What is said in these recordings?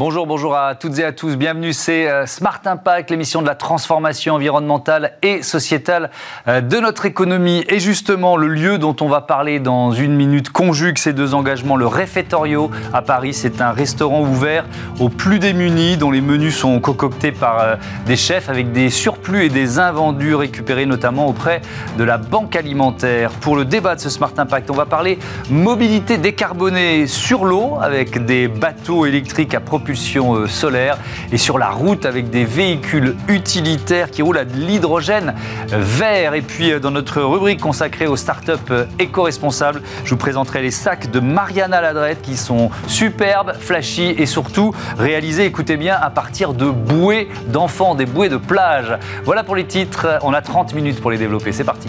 Bonjour, bonjour à toutes et à tous. Bienvenue, c'est euh, Smart Impact, l'émission de la transformation environnementale et sociétale euh, de notre économie. Et justement, le lieu dont on va parler dans une minute conjugue ces deux engagements. Le Réfectorio à Paris, c'est un restaurant ouvert aux plus démunis, dont les menus sont concoctés par euh, des chefs avec des surplus et des invendus récupérés notamment auprès de la Banque alimentaire. Pour le débat de ce Smart Impact, on va parler mobilité décarbonée sur l'eau avec des bateaux électriques à propulsion euh, solaire et sur la route avec des véhicules utilitaires qui roulent à de l'hydrogène vert. Et puis euh, dans notre rubrique consacrée aux startups euh, éco-responsables, je vous présenterai les sacs de Mariana Ladrette qui sont superbes, flashy et surtout réalisés, écoutez bien, à partir de bouées d'enfants, des bouées de plage. Voilà pour les titres, on a 30 minutes pour les développer, c'est parti.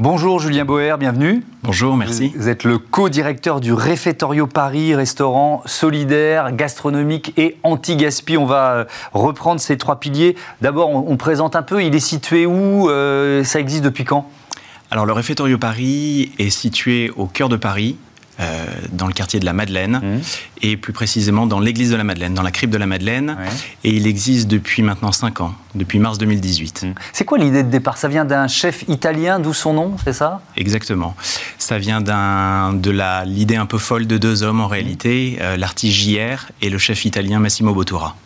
Bonjour Julien Boer, bienvenue. Bonjour, merci. Vous êtes le co-directeur du Réfectorio Paris, restaurant solidaire, gastronomique et anti-gaspi. On va euh, reprendre ces trois piliers. D'abord, on, présente un peu, il est situé où euh, Ça existe depuis quand? Alors le Réfectorio Paris est situé au cœur de Paris, euh, dans le quartier de la Madeleine, mmh. et plus précisément dans l'église de la Madeleine, dans la crypte de la Madeleine. Et il existe depuis maintenant 5 ans, depuis mars 2018. Mmh. C'est quoi l'idée de départ? Ça vient d'un chef italien, d'où son nom, c'est ça? Exactement. Ça vient de l'idée un peu folle de deux hommes en réalité, euh, l'artiste JR et le chef italien Massimo Bottura.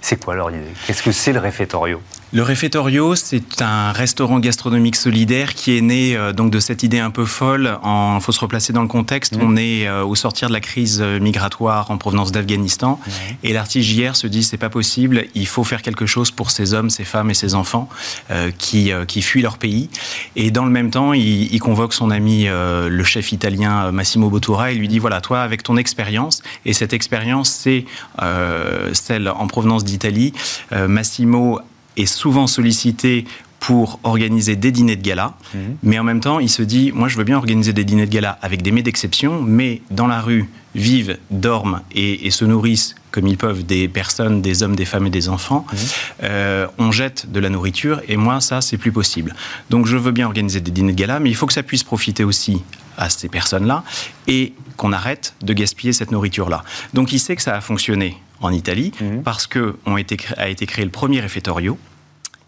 C'est quoi leur idée? Qu'est-ce que c'est le réfectorio? Le Refettorio, c'est un restaurant gastronomique solidaire qui est né euh, donc de cette idée un peu folle. Il faut se replacer dans le contexte. Mmh. On est euh, au sortir de la crise euh, migratoire en provenance d'Afghanistan, et l'artiste JR se dit c'est pas possible. Il faut faire quelque chose pour ces hommes, ces femmes et ces enfants qui qui fuient leur pays. Et dans le même temps, il, il convoque son ami le chef italien Massimo Bottura et lui dit voilà toi avec ton expérience et cette expérience c'est celle en provenance d'Italie. Massimo est souvent sollicité pour organiser des dîners de gala, mhm. mais en même temps, il se dit, moi je veux bien organiser des dîners de gala avec des mets d'exception, mais dans la rue vivent, dorment et, se nourrissent comme ils peuvent des personnes, des hommes, des femmes et des enfants, mhm. euh, on jette de la nourriture et moi ça c'est plus possible. Donc je veux bien organiser des dîners de gala, mais il faut que ça puisse profiter aussi à ces personnes-là et qu'on arrête de gaspiller cette nourriture-là. Donc il sait que ça a fonctionné en Italie mhm. parce que on été, a été créé le premier réfectorio.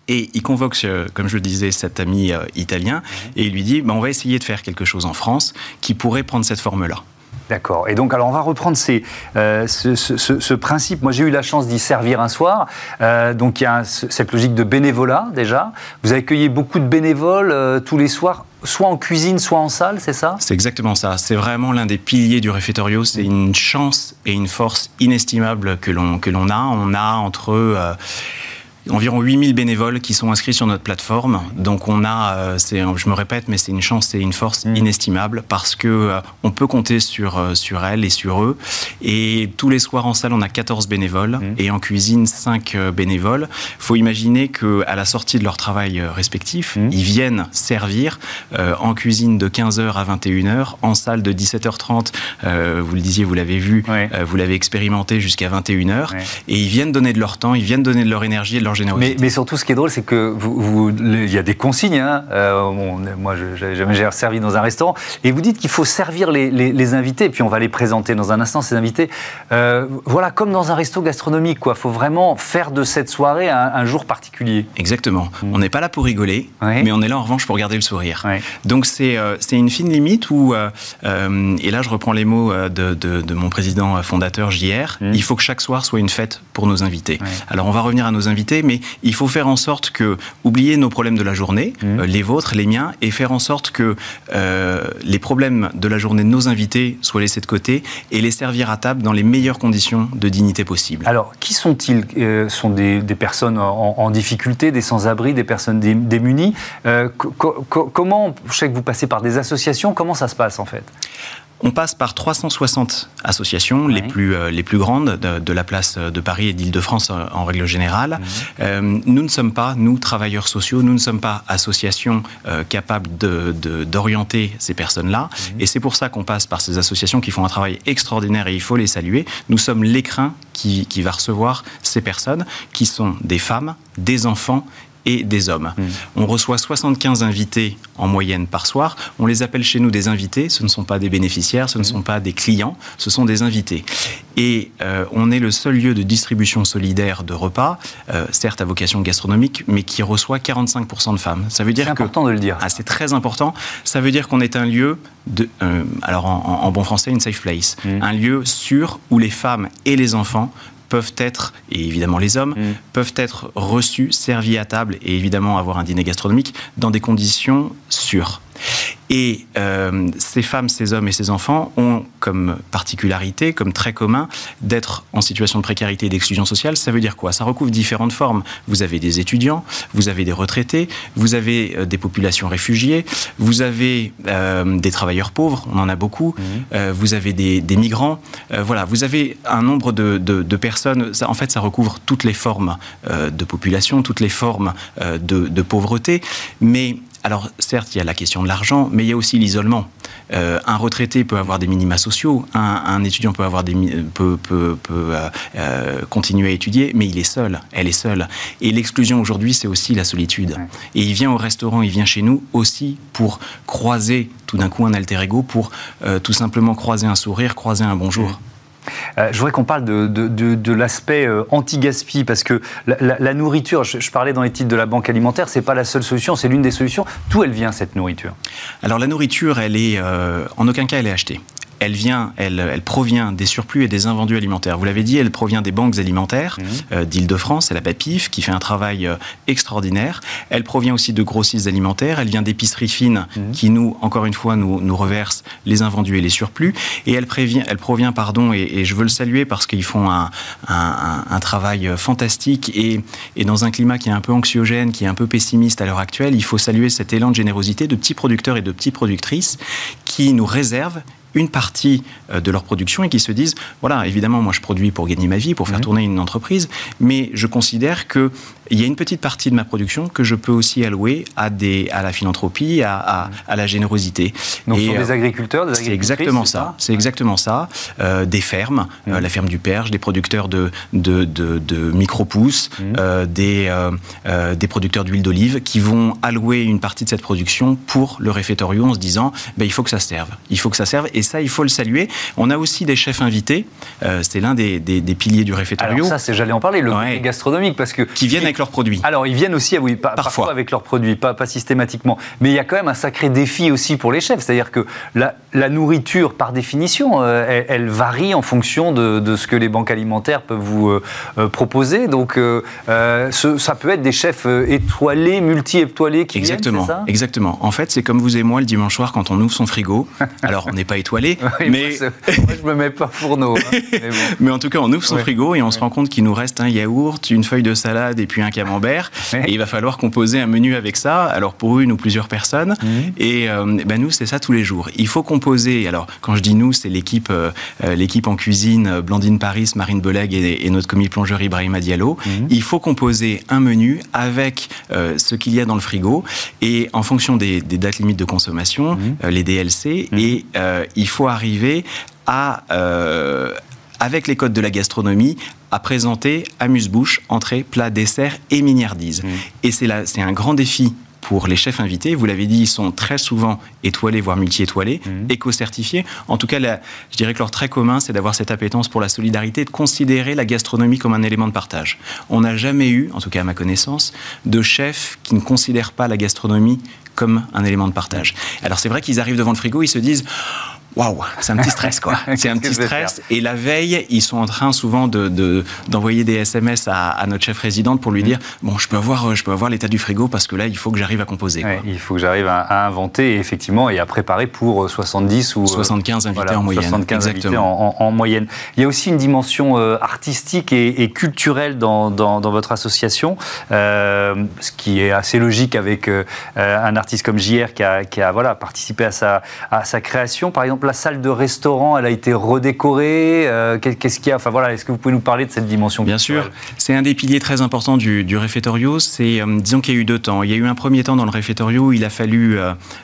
Et il convoque, comme je le disais, cet ami euh, italien mhm. et il lui dit bah, on va essayer de faire quelque chose en France qui pourrait prendre cette forme-là. D'accord. Et donc, alors, on va reprendre euh, ce, principe. Moi, j'ai eu la chance d'y servir un soir. Euh, donc, il y a cette logique de bénévolat, déjà. Vous accueillez beaucoup de bénévoles tous les soirs soit en cuisine, soit en salle, c'est ça? C'est exactement ça. C'est vraiment l'un des piliers du réfectorio. C'est une chance et une force inestimable que l'on a. On a entre euh, environ 8000 bénévoles qui sont inscrits sur notre plateforme. Donc on a, euh, je me répète, mais c'est une chance et une force mm. inestimable parce que euh, on peut compter sur, euh, sur elles et sur eux. Et tous les soirs en salle, on a 14 bénévoles mm. et en cuisine, 5 bénévoles. Il faut imaginer qu'à la sortie de leur travail respectif, mm. ils viennent servir en cuisine de 15h à 21h, en salle de 17h30, vous le disiez, vous l'avez vu, vous l'avez expérimenté jusqu'à 21h, et ils viennent donner de leur temps, ils viennent donner de leur énergie et de leur mais, surtout, ce qui est drôle, c'est que vous, il y a des consignes. Hein. Euh, moi, j'ai jamais servi dans un restaurant. Et vous dites qu'il faut servir les, invités, et puis on va les présenter dans un instant, ces invités. Euh, voilà, comme dans un resto gastronomique, quoi. Il faut vraiment faire de cette soirée un, jour particulier. Exactement. Mm. On n'est pas là pour rigoler, mais on est là en revanche pour garder le sourire. Donc c'est euh, c'est une fine limite où, et là je reprends les mots de, de, mon président fondateur JR, mm. il faut que chaque soir soit une fête pour nos invités. Alors on va revenir à nos invités mais il faut faire en sorte que, oublier nos problèmes de la journée, mmh. euh, les vôtres, les miens, et faire en sorte que euh, les problèmes de la journée de nos invités soient laissés de côté et les servir à table dans les meilleures conditions de dignité possible. Alors, qui sont-ils? Euh, Sont des, personnes en, difficulté, des sans-abri, des personnes démunies? Comment, je sais que vous passez par des associations, comment ça se passe en fait? On passe par 360 associations, les, plus, euh, les plus grandes de, la place de Paris et d'Île-de-France euh, en, règle générale. Euh, nous ne sommes pas, nous, travailleurs sociaux, nous ne sommes pas associations capables d'orienter de, ces personnes-là. Et c'est pour ça qu'on passe par ces associations qui font un travail extraordinaire et il faut les saluer. Nous sommes l'écrin qui, qui va recevoir ces personnes qui sont des femmes, des enfants et des hommes. Mmh. On reçoit 75 invités en moyenne par soir. On les appelle chez nous des invités. Ce ne sont pas des bénéficiaires, ce ne mmh. sont pas des clients, ce sont des invités. Et euh, on est le seul lieu de distribution solidaire de repas, euh, certes à vocation gastronomique, mais qui reçoit 45% de femmes. Ça veut dire c'est important de le dire. Ah, c'est très important. Ça veut dire qu'on est un lieu de, euh, alors en, bon français, une safe place, mmh. un lieu sûr où les femmes et les enfants peuvent être, et évidemment les hommes, mm. peuvent être reçus, servis à table et évidemment avoir un dîner gastronomique dans des conditions sûres. Et euh, ces femmes, ces hommes et ces enfants ont comme particularité, comme très commun, d'être en situation de précarité et d'exclusion sociale. Ça veut dire quoi? Ça recouvre différentes formes. Vous avez des étudiants, vous avez des retraités, vous avez euh, des populations réfugiées, vous avez euh, des travailleurs pauvres, on en a beaucoup, mmh. vous avez des, migrants. voilà, vous avez un nombre de, de, personnes. Ça, en fait, ça recouvre toutes les formes de population, toutes les formes de, de pauvreté. Mais alors certes, il y a la question de l'argent, mais il y a aussi l'isolement. Euh, un retraité peut avoir des minima sociaux, un, étudiant peut, avoir des, peut, peut, euh, euh, continuer à étudier, mais il est seul, elle est seule. Et l'exclusion aujourd'hui, c'est aussi la solitude. Et il vient au restaurant, il vient chez nous aussi pour croiser tout d'un coup un alter ego, pour tout simplement croiser un sourire, croiser un bonjour. Euh, je voudrais qu'on parle de, de, l'aspect euh, anti-gaspi, parce que la, nourriture, je, parlais dans les titres de la banque alimentaire, c'est pas la seule solution, c'est l'une des solutions. D'où elle vient cette nourriture? Alors la nourriture, elle est, euh, en aucun cas, elle est achetée elle vient, elle, elle, provient des surplus et des invendus alimentaires. Vous l'avez dit, elle provient des banques alimentaires mmh. euh, d'Île-de-France, c'est la BAPIF qui fait un travail euh, extraordinaire. Elle provient aussi de grossistes alimentaires, elle vient d'épiceries fines mmh. qui nous, encore une fois, nous, nous reversent les invendus et les surplus. Et elle, prévient, elle provient, pardon, et, je veux le saluer parce qu'ils font un, un, un, travail euh, fantastique et, et dans un climat qui est un peu anxiogène, qui est un peu pessimiste à l'heure actuelle, il faut saluer cet élan de générosité de petits producteurs et de petites productrices qui nous réservent une partie euh, de leur production et qui se disent, voilà, évidemment, moi je produis pour gagner ma vie, pour faire tourner une entreprise, mais je considère qu'il y a une petite partie de ma production que je peux aussi allouer à, des, à la philanthropie, à, à, la générosité. Donc et, des euh, agriculteurs, des C'est exactement ça. C'est exactement ça. Euh, des fermes, la ferme du Perche, des producteurs de, de, de, micro-pousses, des, des producteurs d'huile d'olive qui vont allouer une partie de cette production pour le réfectoire en se disant, ben, il faut que ça serve. Il faut que ça serve et ça, il faut le saluer. On a aussi des chefs invités. Euh, c'est l'un des, piliers du réfectoire. Alors ça, c'est j'allais en parler, le gastronomique, parce que qui viennent avec leurs produits. Alors ils viennent aussi, oui, parfois. avec leurs produits, pas, pas systématiquement. Mais il y a quand même un sacré défi aussi pour les chefs, c'est-à-dire que la, la, nourriture, par définition, euh, elle, varie en fonction de, ce que les banques alimentaires peuvent vous euh, proposer. Donc ça peut être des chefs étoilés, multi-étoilés qui exactement, viennent, ça exactement. En fait, c'est comme vous et moi le dimanche soir quand on ouvre son frigo. Alors on n'est pas étoilé mais moi, je me mets pas fourneau. Hein, mais, en tout cas, on ouvre son frigo et on se rend compte qu'il nous reste un yaourt, une feuille de salade et puis un camembert. Et il va falloir composer un menu avec ça, alors pour une ou plusieurs personnes. Mhm. Et euh, ben nous, c'est ça tous les jours. Il faut composer. Alors, quand je dis nous, c'est l'équipe, euh, euh, l'équipe en cuisine, Blandine Paris, Marine Beleg et, notre commis plongeur Ibrahima Diallo. Mhm. Il faut composer un menu avec ce qu'il y a dans le frigo et en fonction des, dates limites de consommation, mhm. les DLC, et il faut arriver à, euh, avec les codes de la gastronomie, à présenter amuse-bouche, entrée, plat, dessert et miniardise. Mmh. Et c'est un grand défi pour les chefs invités. Vous l'avez dit, ils sont très souvent étoilés, voire multi-étoilés, mmh. éco-certifiés. En tout cas, je dirais que leur trait commun, c'est d'avoir cette appétence pour la solidarité et de considérer la gastronomie comme un élément de partage. On n'a jamais eu, en tout cas à ma connaissance, de chef qui ne considère pas la gastronomie comme un élément de partage. Alors c'est vrai qu'ils arrivent devant le frigo, ils se disent waouh, c'est un petit stress quoi. c'est un petit stress. Et la veille, ils sont en train souvent de, d'envoyer des SMS à, notre chef résidente pour lui mm. dire bon, je peux avoir, je peux avoir l'état du frigo parce que là, il faut que j'arrive à composer. il faut que j'arrive à, inventer effectivement et à préparer pour 70 ou 75 euh, invités en moyenne. 75 invités en, moyenne. Il y a aussi une dimension euh, artistique et, culturelle dans, dans, votre association, euh, ce qui est assez logique avec un artiste comme JR qui a, qui a voilà, participé à sa, à sa création. Par exemple, exemple, la salle de restaurant, elle a été redécorée. Euh, qu'est-ce qu'il y a? Enfin voilà, est-ce que vous pouvez nous parler de cette dimension Bien sûr, c'est un des piliers très importants du, du réfectorio. C'est, euh, disons qu'il y a eu deux temps. Il y a eu un premier temps dans le réfectorio, il a fallu,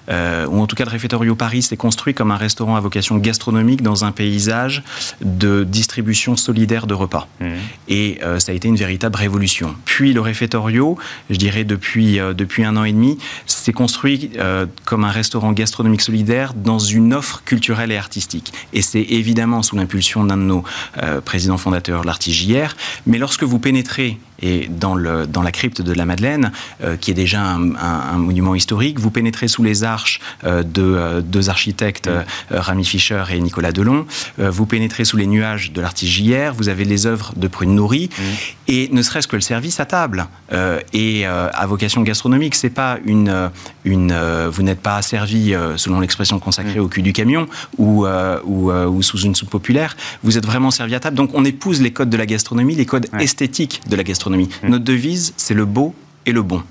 ou en tout cas le réfectorio Paris s'est construit comme un restaurant à vocation gastronomique dans un paysage de distribution solidaire de repas. Mmh. Et ça a été une véritable révolution. Puis le réfectorio, je dirais depuis, depuis un an et demi, s'est construit comme un restaurant gastronomique solidaire dans une offre culturelle et artistique. Et c'est évidemment sous l'impulsion d'un de nos euh, présidents fondateurs, l'Artigière. Mais lorsque vous pénétrez et dans, le, dans la crypte de la Madeleine, euh, qui est déjà un, monument historique, vous pénétrez sous les arches euh, de deux architectes, Rami Fischer et Nicolas Delon. vous pénétrez sous les nuages de l'artigière. Vous avez les œuvres de Prune Nourri. Mmh. Et ne serait-ce que le service à table et à vocation gastronomique, c'est pas une, une vous n'êtes pas servi selon l'expression consacrée mmh. au cul du camion ou, ou, ou, sous une soupe populaire. Vous êtes vraiment servi à table. Donc on épouse les codes de la gastronomie, les codes esthétiques de la gastronomie. Mmh. Notre devise, c'est le beau et le bon.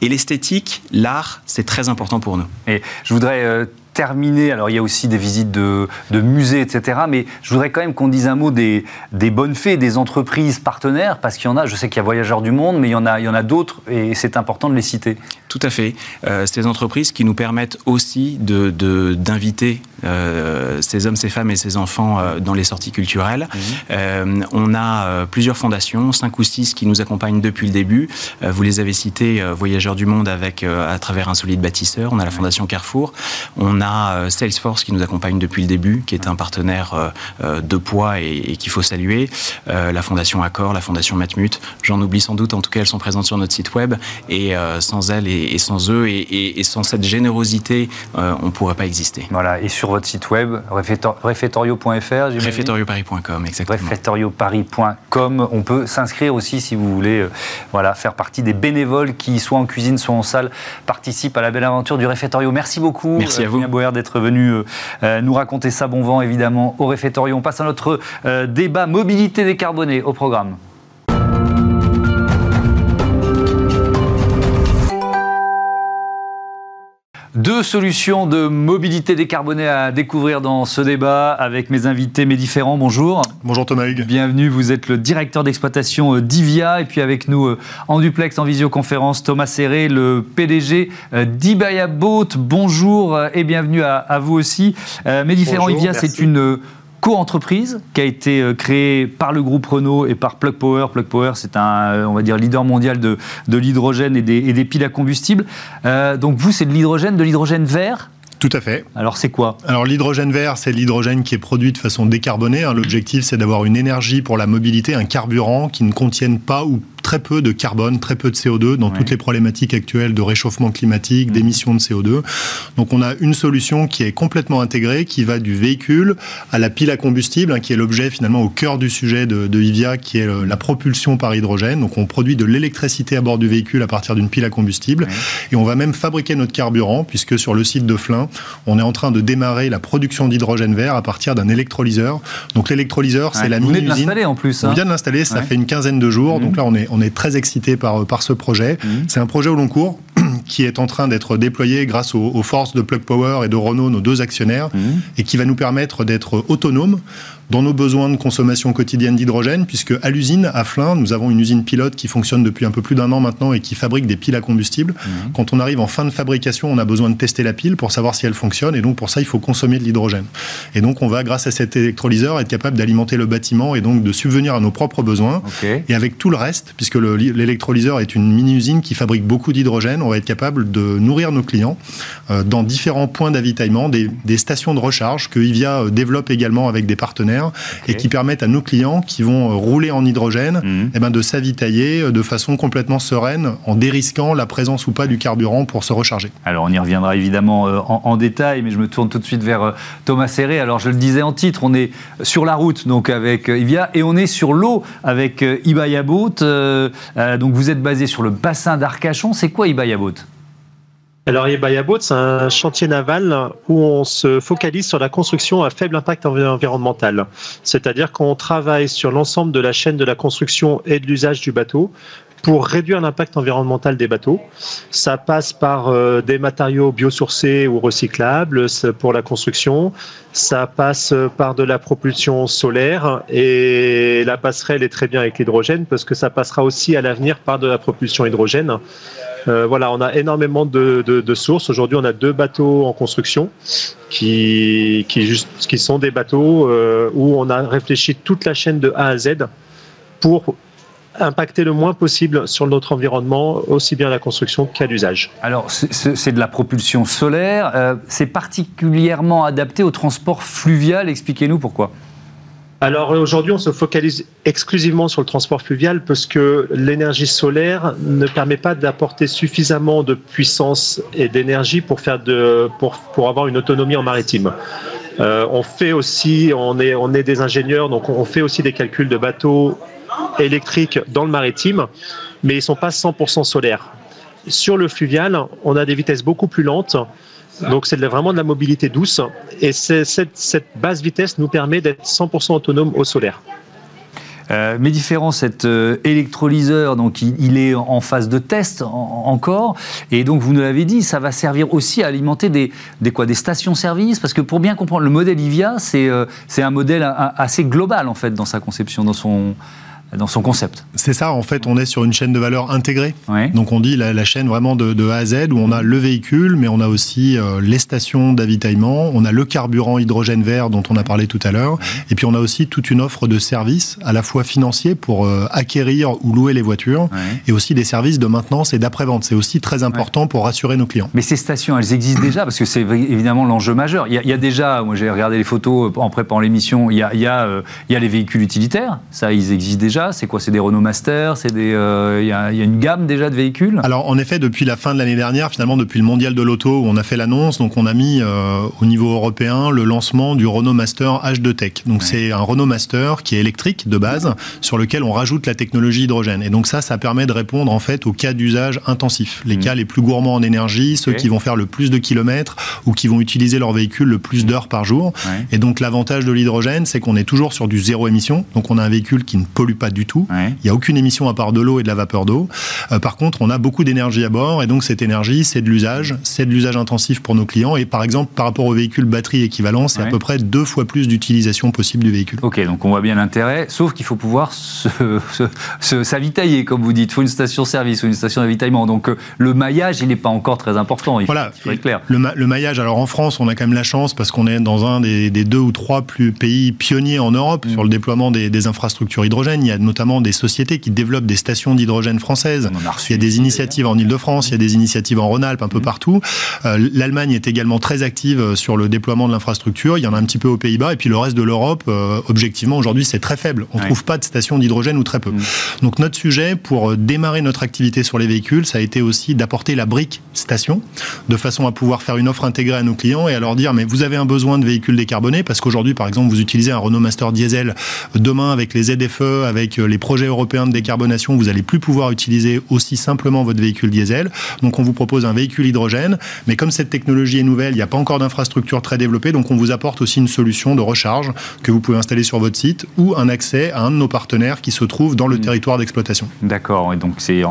Et l'esthétique, l'art, c'est très important pour nous. Et je voudrais euh, terminer, alors il y a aussi des visites de, musées, etc. Mais je voudrais quand même qu'on dise un mot des, des bonnes fées, des entreprises partenaires, parce qu'il y en a, je sais qu'il y a Voyageurs du Monde, mais il y en a, il y en a d'autres, et c'est important de les citer. Tout à fait. Euh, ces entreprises qui nous permettent aussi d'inviter de, euh, ces hommes, ces femmes et ces enfants euh, dans les sorties culturelles. Mhm. on a plusieurs fondations, cinq ou six qui nous accompagnent depuis le début. vous les avez cités, Voyageurs du Monde avec à travers un solide bâtisseur. On a la Fondation Carrefour. On a a euh, Salesforce qui nous accompagne depuis le début, qui est un partenaire euh, euh, de poids et, qu'il faut saluer. la Fondation Accor, la Fondation Matmut, j'en oublie sans doute, en tout cas elles sont présentes sur notre site web et sans elles et, sans eux et, sans cette générosité, on ne pourrait pas exister. Voilà, et sur votre site web, refectorio.fr, Refectorioparis.com, exactement. Refectorioparis.com, on peut s'inscrire aussi si vous voulez voilà, faire partie des bénévoles qui, soit en cuisine, soit en salle, participent à la belle aventure du Refectorio. Merci beaucoup. Merci à vous d'être venu euh, euh, nous raconter ça bon vent, évidemment, au réfectoire. On passe à notre euh, débat mobilité décarbonée au programme. Deux solutions de mobilité décarbonée à découvrir dans ce débat avec mes invités, mes différents. Bonjour. Bonjour Thomas Hugues. Bienvenue, vous êtes le directeur d'exploitation euh, d'IVIA et puis avec nous euh, en duplex, en visioconférence, Thomas Serré, le PDG euh, d'Ibaya Boat. Bonjour et bienvenue à, vous aussi. Mes différents, IVIA, c'est une co-entreprise qui a été euh, créée par le groupe Renault et par Plug Power. Plug Power, c'est un, euh, on va dire, leader mondial de, de l'hydrogène et des, et des, piles à combustible. Euh, donc vous, c'est de l'hydrogène, de l'hydrogène vert tout à fait. Alors c'est quoi? Alors l'hydrogène vert, c'est l'hydrogène qui est produit de façon décarbonée. Hein. L'objectif, c'est d'avoir une énergie pour la mobilité, un carburant qui ne contienne pas ou très peu de carbone, très peu de CO2 dans toutes les problématiques actuelles de réchauffement climatique, mmh. d'émissions de CO2. Donc on a une solution qui est complètement intégrée, qui va du véhicule à la pile à combustible, hein, qui est l'objet finalement au cœur du sujet de, de IVIA, qui est la propulsion par hydrogène. Donc on produit de l'électricité à bord du véhicule à partir d'une pile à combustible. Et on va même fabriquer notre carburant, puisque sur le site de Flin, on est en train de démarrer la production d'hydrogène vert à partir d'un électrolyseur. Donc l'électrolyseur, c'est la mini-usine. Vous venez de l'installer en plus. Hein. On vient de l'installer, ça fait une quinzaine de jours. Mmh. Donc là, on est, on est très excité par, par ce projet. Mmh. C'est un projet au long cours qui est en train d'être déployé grâce aux, forces de Plug Power et de Renault, nos deux actionnaires, mmh. et qui va nous permettre d'être autonomes dans nos besoins de consommation quotidienne d'hydrogène, puisque à l'usine, à Flins, nous avons une usine pilote qui fonctionne depuis un peu plus d'un an maintenant et qui fabrique des piles à combustible. Mmh. Quand on arrive en fin de fabrication, on a besoin de tester la pile pour savoir si elle fonctionne, et donc pour ça, il faut consommer de l'hydrogène. Et donc, on va, grâce à cet électrolyseur, être capable d'alimenter le bâtiment et donc de subvenir à nos propres besoins. Et avec tout le reste, puisque l'électrolyseur est une mini-usine qui fabrique beaucoup d'hydrogène, on va être capable de nourrir nos clients euh, dans différents points d'avitaillement, des, des, stations de recharge que IVIA euh, développe également avec des partenaires et qui permettent à nos clients qui vont euh, rouler en hydrogène eh ben, de s'avitailler euh, de façon complètement sereine en dérisquant la présence ou pas du carburant pour se recharger. Alors on y reviendra évidemment euh, en, détail, mais je me tourne tout de suite vers Thomas Serré. Alors je le disais en titre, on est sur la route donc avec Ivia et on est sur l'eau avec Ibaya Boat. donc vous êtes basé sur le bassin d'Arcachon. C'est quoi Ibaya Boat? Alors, Boat, c'est un chantier naval où on se focalise sur la construction à faible impact environnemental. C'est-à-dire qu'on travaille sur l'ensemble de la chaîne de la construction et de l'usage du bateau, pour réduire l'impact environnemental des bateaux. Ça passe par euh, des matériaux biosourcés ou recyclables pour la construction. Ça passe par de la propulsion solaire et la passerelle est très bien avec l'hydrogène parce que ça passera aussi à l'avenir par de la propulsion hydrogène. Euh, voilà, on a énormément de, sources. Aujourd'hui, on a deux bateaux en construction qui, qui, sont des bateaux euh, où on a réfléchi toute la chaîne de A à Z pour impacter le moins possible sur notre environnement, aussi bien à la construction qu'à l'usage. Alors, c'est de la propulsion solaire. Euh, c'est particulièrement adapté au transport fluvial. Expliquez-nous pourquoi. Alors aujourd'hui, on se focalise exclusivement sur le transport fluvial parce que l'énergie solaire ne permet pas d'apporter suffisamment de puissance et d'énergie pour faire de pour, pour avoir une autonomie en maritime. Euh, on fait aussi, on est on est des ingénieurs, donc on fait aussi des calculs de bateaux électriques dans le maritime, mais ils sont pas 100% solaires. Sur le fluvial, on a des vitesses beaucoup plus lentes. Donc c'est vraiment de la mobilité douce. Et cette, cette basse vitesse nous permet d'être 100% autonome au solaire. Euh, mais différent, cet euh, électrolyseur, donc il, est en phase de test encore, et donc vous nous l'avez dit, ça va servir aussi à alimenter des, quoi, des stations-service, parce que pour bien comprendre, le modèle IVIA, c'est euh, un modèle assez global en fait dans sa conception, dans son dans son concept. C'est ça, en fait, on est sur une chaîne de valeur intégrée. Donc on dit la, chaîne vraiment de, A à Z où on a le véhicule, mais on a aussi euh, les stations d'avitaillement, on a le carburant hydrogène vert dont on a parlé tout à l'heure, et puis on a aussi toute une offre de services à la fois financiers pour euh, acquérir ou louer les voitures, et aussi des services de maintenance et d'après-vente. C'est aussi très important pour rassurer nos clients. Mais ces stations, elles existent déjà parce que c'est évidemment l'enjeu majeur. Il y, a, déjà, moi j'ai regardé les photos en préparant l'émission, euh, il y a les véhicules utilitaires, ça ils existent déjà c'est quoi C'est des Renault Master C'est des. Euh, il y, a une gamme déjà de véhicules. Alors en effet, depuis la fin de l'année dernière, finalement depuis le mondial de l'auto où on a fait l'annonce, donc on a mis euh, au niveau européen le lancement du Renault Master H2 Tech. Donc c'est un Renault Master qui est électrique de base, sur lequel on rajoute la technologie hydrogène. Et donc ça, ça permet de répondre en fait aux cas d'usage intensifs, les mmh. cas les plus gourmands en énergie, ceux qui vont faire le plus de kilomètres ou qui vont utiliser leur véhicule le plus d'heures par jour. Et donc l'avantage de l'hydrogène, c'est qu'on est toujours sur du zéro émission. Donc on a un véhicule qui ne pollue pas du tout. Il n'y a aucune émission à part de l'eau et de la vapeur d'eau. Euh, par contre, on a beaucoup d'énergie à bord et donc cette énergie, c'est de l'usage, c'est de l'usage intensif pour nos clients. Et par exemple, par rapport au véhicule batterie équivalent, c'est à peu près deux fois plus d'utilisation possible du véhicule. Ok, donc on voit bien l'intérêt, sauf qu'il faut pouvoir s'avitailler, comme vous dites. Il faut une station-service ou une station d'avitaillement. Donc euh, le maillage, il n'est pas encore très important. Il voilà, faut, être clair. Le, maillage, alors en France, on a quand même la chance parce qu'on est dans un des, deux ou trois plus pays pionniers en Europe mm. sur le déploiement des, des infrastructures hydrogènes. Il y a notamment des sociétés qui développent des stations d'hydrogène françaises. il y a des initiatives en Ile-de-France, il y a des initiatives en Rhône-Alpes, un peu mmh. partout. Euh, L'Allemagne est également très active euh, sur le déploiement de l'infrastructure. Il y en a un petit peu aux Pays-Bas. Et puis le reste de l'Europe, euh, objectivement, aujourd'hui, c'est très faible. On ne trouve pas de stations d'hydrogène ou très peu. Mmh. Donc notre sujet pour démarrer notre activité sur les véhicules, ça a été aussi d'apporter la brique station, de façon à pouvoir faire une offre intégrée à nos clients et à leur dire, mais vous avez un besoin de véhicules décarbonés, parce qu'aujourd'hui, par exemple, vous utilisez un Renault Master Diesel. Demain, avec les ZFE, avec les projets européen de décarbonation, vous n'allez plus pouvoir utiliser aussi simplement votre véhicule diesel. Donc on vous propose un véhicule hydrogène, mais comme cette technologie est nouvelle, il n'y a pas encore d'infrastructure très développée, donc on vous apporte aussi une solution de recharge que vous pouvez installer sur votre site ou un accès à un de nos partenaires qui se trouve dans le mmh. territoire d'exploitation. D'accord, et donc c'est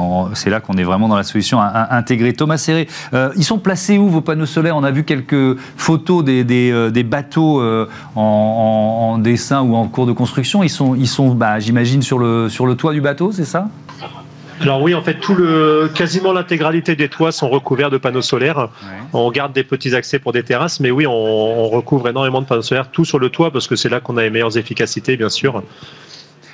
là qu'on est vraiment dans la solution intégrée. Thomas Serré, euh, ils sont placés où vos panneaux solaires? On a vu quelques photos des, des, euh, bateaux euh, en, dessin ou en cours de construction. Ils sont, ils sont bah, j'imagine, sur le, sur le toit du bateau, c'est ça? Alors oui, en fait, tout le, quasiment l'intégralité des toits sont recouverts de panneaux solaires. On garde des petits accès pour des terrasses, mais oui, on, recouvre énormément de panneaux solaires, tout sur le toit, parce que c'est là qu'on a les meilleures efficacités, bien sûr.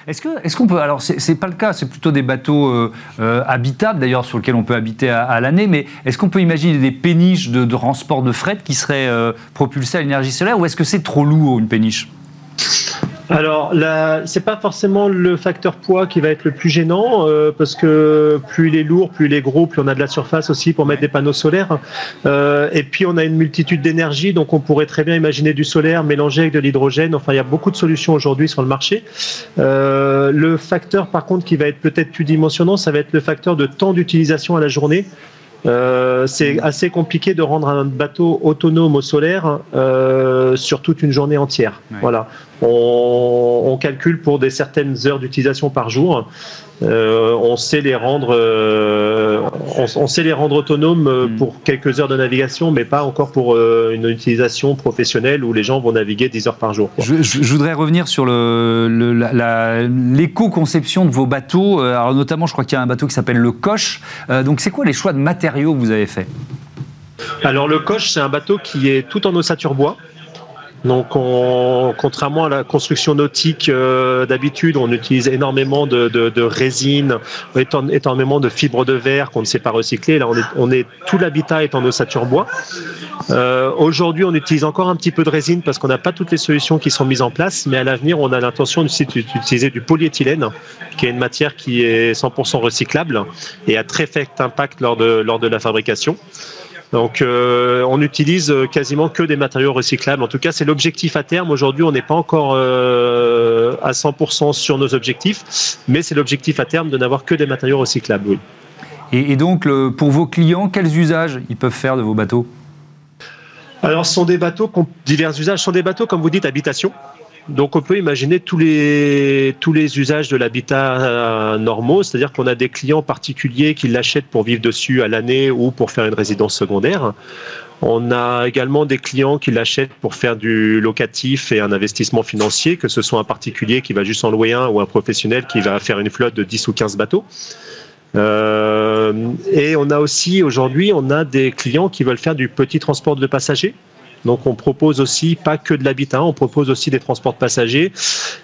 Est-ce qu'on est qu'on peut alors c'est pas le cas, c'est plutôt des bateaux euh, euh, habitables d'ailleurs sur lesquels on peut habiter à, l'année, mais est-ce qu'on peut imaginer des péniches de, transport de fret qui seraient euh, propulsées à l'énergie solaire ou est-ce que c'est trop lourd une péniche? Alors, ce n'est pas forcément le facteur poids qui va être le plus gênant, euh, parce que plus il est lourd, plus il est gros, plus on a de la surface aussi pour mettre des panneaux solaires. Euh, et puis, on a une multitude d'énergie, donc on pourrait très bien imaginer du solaire mélangé avec de l'hydrogène. Enfin, il y a beaucoup de solutions aujourd'hui sur le marché. Euh, le facteur, par contre, qui va être peut-être plus dimensionnant, ça va être le facteur de temps d'utilisation à la journée. Euh, c'est assez compliqué de rendre un bateau autonome au solaire euh, sur toute une journée entière. Voilà. On, calcule pour des certaines heures d'utilisation par jour. Euh, on sait les rendre, euh, on, sait les rendre autonomes euh, hmm. pour quelques heures de navigation, mais pas encore pour une utilisation professionnelle où les gens vont naviguer 10 heures par jour. Je, voudrais revenir sur l'éco-conception de vos bateaux. Alors notamment, je crois qu'il y a un bateau qui s'appelle le Coche. donc, c'est quoi les choix de matériaux que vous avez faits? Alors le Coche, c'est un bateau qui est tout en ossature bois. Donc, contrairement à la construction nautique euh, d'habitude, on utilise énormément de, de, résine, énormément de fibres de verre qu'on ne sait pas recycler. Là, on est, tout l'habitat est en ossature bois. Euh, aujourd'hui, on utilise encore un petit peu de résine parce qu'on n'a pas toutes les solutions qui sont mises en place, mais à l'avenir, on a l'intention d'utiliser du polyéthylène, qui est une matière qui est 100% recyclable et a très faible impact lors de, lors de la fabrication. Donc, euh, on utilise quasiment que des matériaux recyclables. En tout cas, c'est l'objectif à terme. Aujourd'hui, on n'est pas encore euh, à 100% sur nos objectifs, mais c'est l'objectif à terme de n'avoir que des matériaux recyclables. Oui. Et, donc, pour vos clients, quels usages ils peuvent faire de vos bateaux? Alors, ce sont des bateaux divers usages. Ce sont des bateaux, comme vous dites, habitation. Donc on peut imaginer tous les, usages de l'habitat euh, normaux, c'est-à-dire qu'on a des clients particuliers qui l'achètent pour vivre dessus à l'année ou pour faire une résidence secondaire. On a également des clients qui l'achètent pour faire du locatif et un investissement financier, que ce soit un particulier qui va juste en louer un ou un professionnel qui va faire une flotte de 10 ou 15 bateaux. Euh, et on a aussi aujourd'hui, on a des clients qui veulent faire du petit transport de passagers. Donc on propose aussi pas que de l'habitat, on propose aussi des transports de passagers.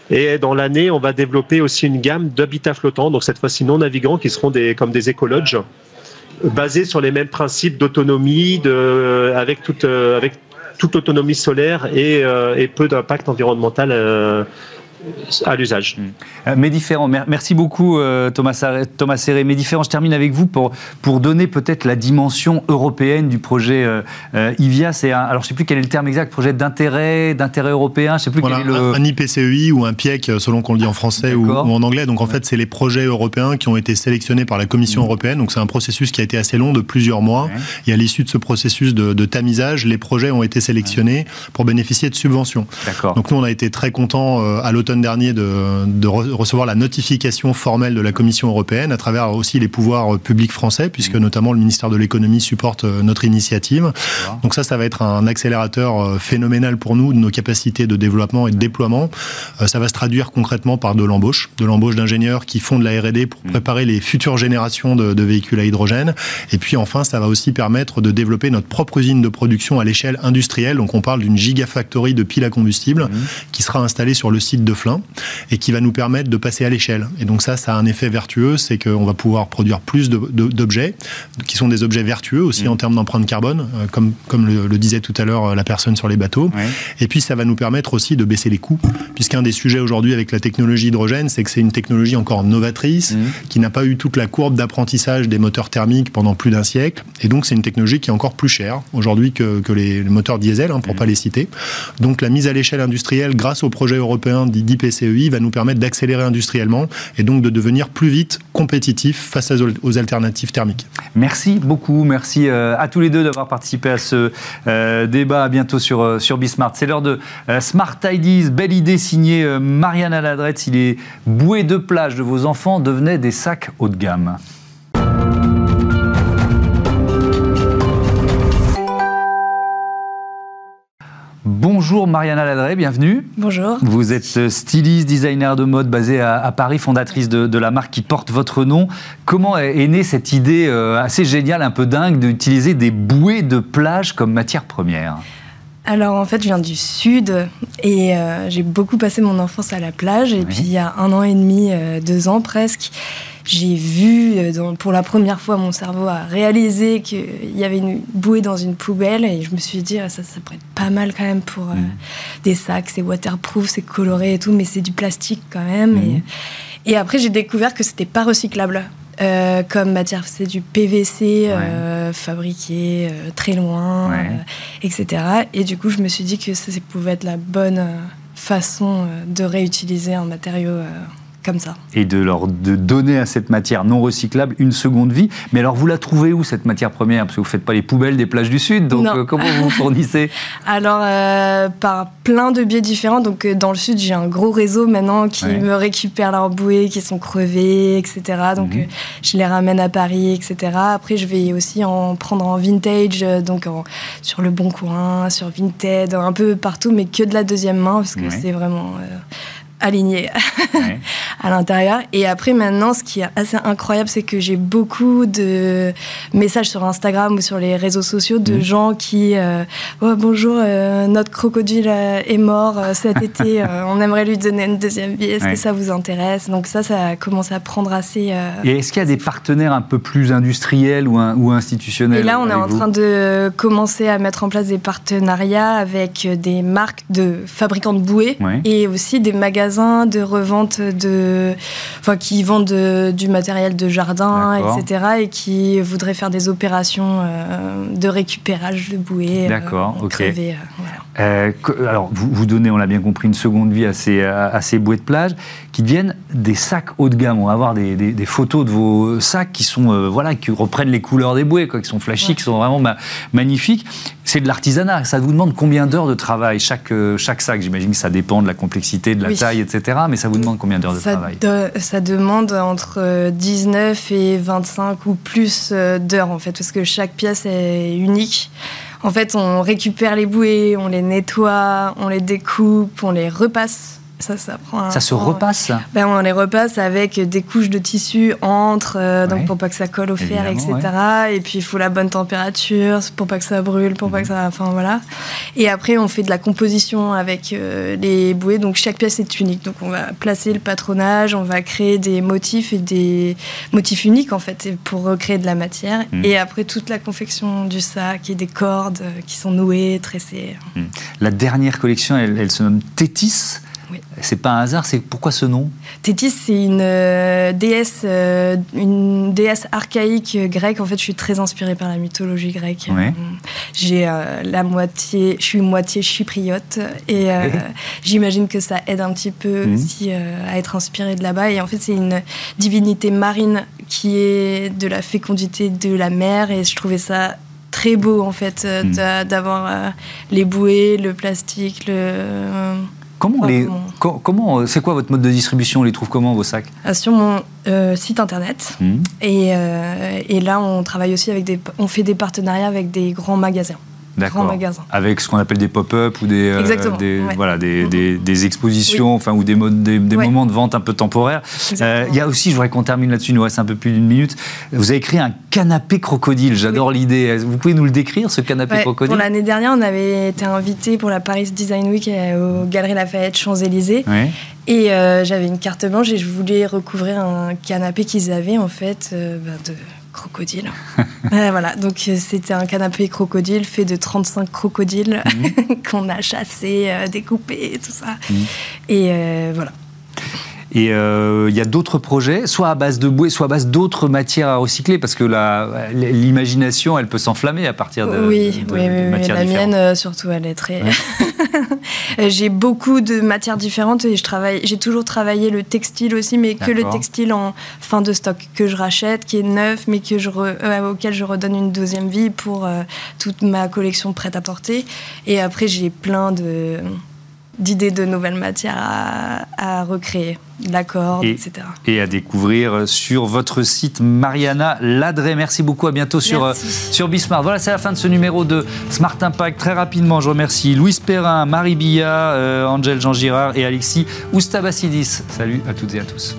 Et dans l'année, on va développer aussi une gamme d'habitats flottants, donc cette fois-ci non navigants, qui seront des, comme des écologes, basés sur les mêmes principes d'autonomie, avec toute, avec toute solaire et, euh, et peu d'impact environnemental euh, à l'usage. Euh, mais différents. Merci beaucoup euh, Thomas, Thomas Serré. Mais différents, je termine avec vous pour, pour donner peut-être la dimension européenne du projet euh, IVIA. C'est un, alors je ne sais plus quel est le terme exact, projet d'intérêt, d'intérêt européen. Je sais plus quel est le... un, IPCEI ou un PIEC selon qu'on le dit en français ou, en anglais. Donc en fait, c'est les projets européens qui ont été sélectionnés par la Commission mmh. européenne. Donc c'est un processus qui a été assez long de plusieurs mois. Et à l'issue de ce processus de, tamisage, les projets ont été sélectionnés pour bénéficier de subventions. Donc nous, on a été très contents à l'automne dernier de, recevoir la notification formelle de la Commission européenne à travers aussi les pouvoirs publics français, puisque mmh. notamment le ministère de l'économie supporte euh, notre initiative. Donc ça, ça va être un accélérateur euh, phénoménal pour nous de nos capacités de développement et de déploiement. Euh, ça va se traduire concrètement par de l'embauche, de l'embauche d'ingénieurs qui font de la R&D pour mmh. préparer les futures générations de, véhicules à hydrogène. Et puis enfin, ça va aussi permettre de développer notre propre usine de production à l'échelle industrielle. Donc on parle d'une gigafactory de piles à combustible mmh. qui sera installée sur le site de et qui va nous permettre de passer à l'échelle. Et donc ça, ça a un effet vertueux, c'est qu'on va pouvoir produire plus d'objets, qui sont des objets vertueux aussi mmh. en termes d'empreinte carbone, euh, comme, comme le, disait tout à l'heure euh, la personne sur les bateaux. Et puis ça va nous permettre aussi de baisser les coûts, puisqu'un des sujets aujourd'hui avec la technologie hydrogène, c'est que c'est une technologie encore novatrice, mmh. qui n'a pas eu toute la courbe d'apprentissage des moteurs thermiques pendant plus d'un siècle. Et donc c'est une technologie qui est encore plus chère aujourd'hui que, que les, moteurs diesel, hein, pour ne mmh. pas les citer. Donc la mise à l'échelle industrielle grâce au projet européen dit PCEI va nous permettre d'accélérer industriellement et donc de devenir plus vite compétitif face aux alternatives thermiques. Merci beaucoup, merci euh, à tous les deux d'avoir participé à ce euh, débat. À bientôt sur, euh, sur Bismart. C'est l'heure de Smart Ideas, belle idée signée Marianne Aladrette. Si les bouées de plage de vos enfants devenaient des sacs haut de gamme. Bonjour Mariana Ladré, bienvenue. Bonjour. Vous êtes euh, styliste, designer de mode basée à, Paris, fondatrice de, la marque qui porte votre nom. Comment est, née cette idée euh, assez géniale, un peu dingue, d'utiliser des bouées de plage comme matière première? Alors en fait, je viens du sud et euh, j'ai beaucoup passé mon enfance à la plage. Et puis il y a un an et demi, deux ans presque, j'ai vu euh, pour la première fois mon cerveau a réalisé qu'il y avait une bouée dans une poubelle et je me suis dit ah, ça ça pourrait être pas mal quand même pour euh, mm. des sacs c'est waterproof c'est coloré et tout mais c'est du plastique quand même. Mm. et, après j'ai découvert que c'était pas recyclable. Euh, comme matière c'est du PVC fabriqué très loin etc et du coup je me suis dit que ça, ça pouvait être la bonne façon de réutiliser un matériau comme ça. Et de leur de donner à cette matière non recyclable une seconde vie. Mais alors, vous la trouvez où cette matière première? Parce que vous ne faites pas les poubelles des plages du Sud, donc euh, comment vous fournissez? Alors, euh, par plein de biais différents. Donc, euh, dans le Sud, j'ai un gros réseau maintenant qui me récupère leurs bouées qui sont crevées, etc. Donc, mhm. je les ramène à Paris, etc. Après, je vais aussi en prendre en vintage, donc sur le Bon Coin, sur Vinted, un peu partout, mais que de la deuxième main, parce que c'est vraiment aligné à l'intérieur. Et après, maintenant, ce qui est assez incroyable, c'est que j'ai beaucoup de messages sur Instagram ou sur les réseaux sociaux de mhm. gens qui euh, oh, bonjour, euh, notre crocodile euh, est mort cet été, on aimerait lui donner une deuxième vie. Est-ce que ça vous intéresse? Donc ça, ça commence à prendre assez. Et est-ce qu'il y a des partenaires un peu plus industriels ou, ou institutionnels Et là, on est en train de commencer à mettre en place des partenariats avec des marques de fabricants de bouées et aussi des magasins de revente de, enfin, qui vendent du matériel de jardin, etc., et qui voudraient faire des opérations euh, de récupérage de bouées. Euh, D'accord, ok. Euh, alors, vous, vous donnez, on l'a bien compris, une seconde vie à ces, à ces bouées de plage qui deviennent des sacs haut de gamme. On va avoir des, des, photos de vos sacs qui sont, voilà, qui reprennent les couleurs des bouées, quoi, qui sont flashy, qui sont vraiment magnifiques. C'est de l'artisanat. Ça vous demande combien d'heures de travail chaque, chaque sac? J'imagine que ça dépend de la complexité, de la taille, etc. Mais ça vous demande combien d'heures de travail Ça demande entre 19 et 25 ou plus euh, d'heures, en fait, parce que chaque pièce est unique. En fait, on récupère les bouées, on les nettoie, on les découpe, on les repasse ça, ça prend Ça se repasse ben, On les repasse avec des couches de tissu entre, euh, donc pour pas que ça colle au fer, etc. Et puis il faut la bonne température pour pas que ça brûle, pour pas que ça. Enfin voilà. Et après, on fait de la composition avec euh, les bouées. Donc chaque pièce est unique. Donc on va placer le patronage, on va créer des motifs et des motifs uniques en fait pour recréer de la matière. Hmm. Et après, toute la confection du sac et des cordes euh, qui sont nouées, tressées. Hmm. La dernière collection, elle, elle se nomme Tétis. C'est pas un hasard, c'est pourquoi ce nom? Tétis, c'est une euh, déesse, euh, une déesse archaïque grecque. En fait, je suis très inspirée par la mythologie grecque. J'ai euh, la moitié, je suis moitié chypriote et j'imagine que ça aide un petit peu mhm. aussi à être inspirée de là-bas. Et en fait, c'est une divinité marine qui est de la fécondité de la mer et je trouvais ça très beau en fait mhm. d'avoir les bouées, le plastique, le Comment les, comment, c'est quoi votre mode de distribution On les trouve comment vos sacs? Ah, Sur mon euh, site internet. Mmh. Et, euh, et, là, on travaille aussi avec des, on fait des partenariats avec des grands magasins. D'accord. Avec ce qu'on appelle des pop-up ou des, euh, voilà, des, mhm. des, expositions, enfin, ou des, des, moments de vente un peu temporaires. Euh, il y a aussi, je voudrais qu'on termine là-dessus, il nous reste un peu plus d'une minute. Vous avez créé un canapé crocodile. J'adore l'idée. Vous pouvez nous le décrire, ce canapé crocodile Pour l'année dernière, on avait été invité pour la Paris Design Week euh, aux Galeries Lafayette Champs-Élysées. Et j'avais une carte blanche et je voulais recouvrir un canapé qu'ils avaient, en fait, bah, de crocodile. voilà, donc euh, c'était un canapé crocodile fait de 35 crocodiles mhm. qu'on a chassés, euh, découpés, tout ça. Mhm. Et euh, voilà. Et il y a d'autres projets, soit à base de bouée, soit à base d'autres matières à recycler, parce que l'imagination, elle peut s'enflammer à partir de, oui, oui, oui, la mienne, surtout, elle est très. j'ai beaucoup de matières différentes et je travaille. J'ai toujours travaillé le textile aussi, mais que le textile en fin de stock que je rachète, qui est neuf, mais que je euh, auquel je redonne une deuxième vie pour euh, toute ma collection prête à porter. Et après, j'ai plein de d'idées de nouvelles matières à, recréer, la corde, etc. Et à découvrir sur votre site Mariana Ladré. Merci beaucoup, à bientôt sur, euh, sur Bismart. Voilà, c'est la fin de ce numéro de Smart Impact. Très rapidement, je remercie Louise Perrin, Marie Billa, euh, Angèle Jean Girard et Alexis Oustabassidis. Salut à toutes et à tous.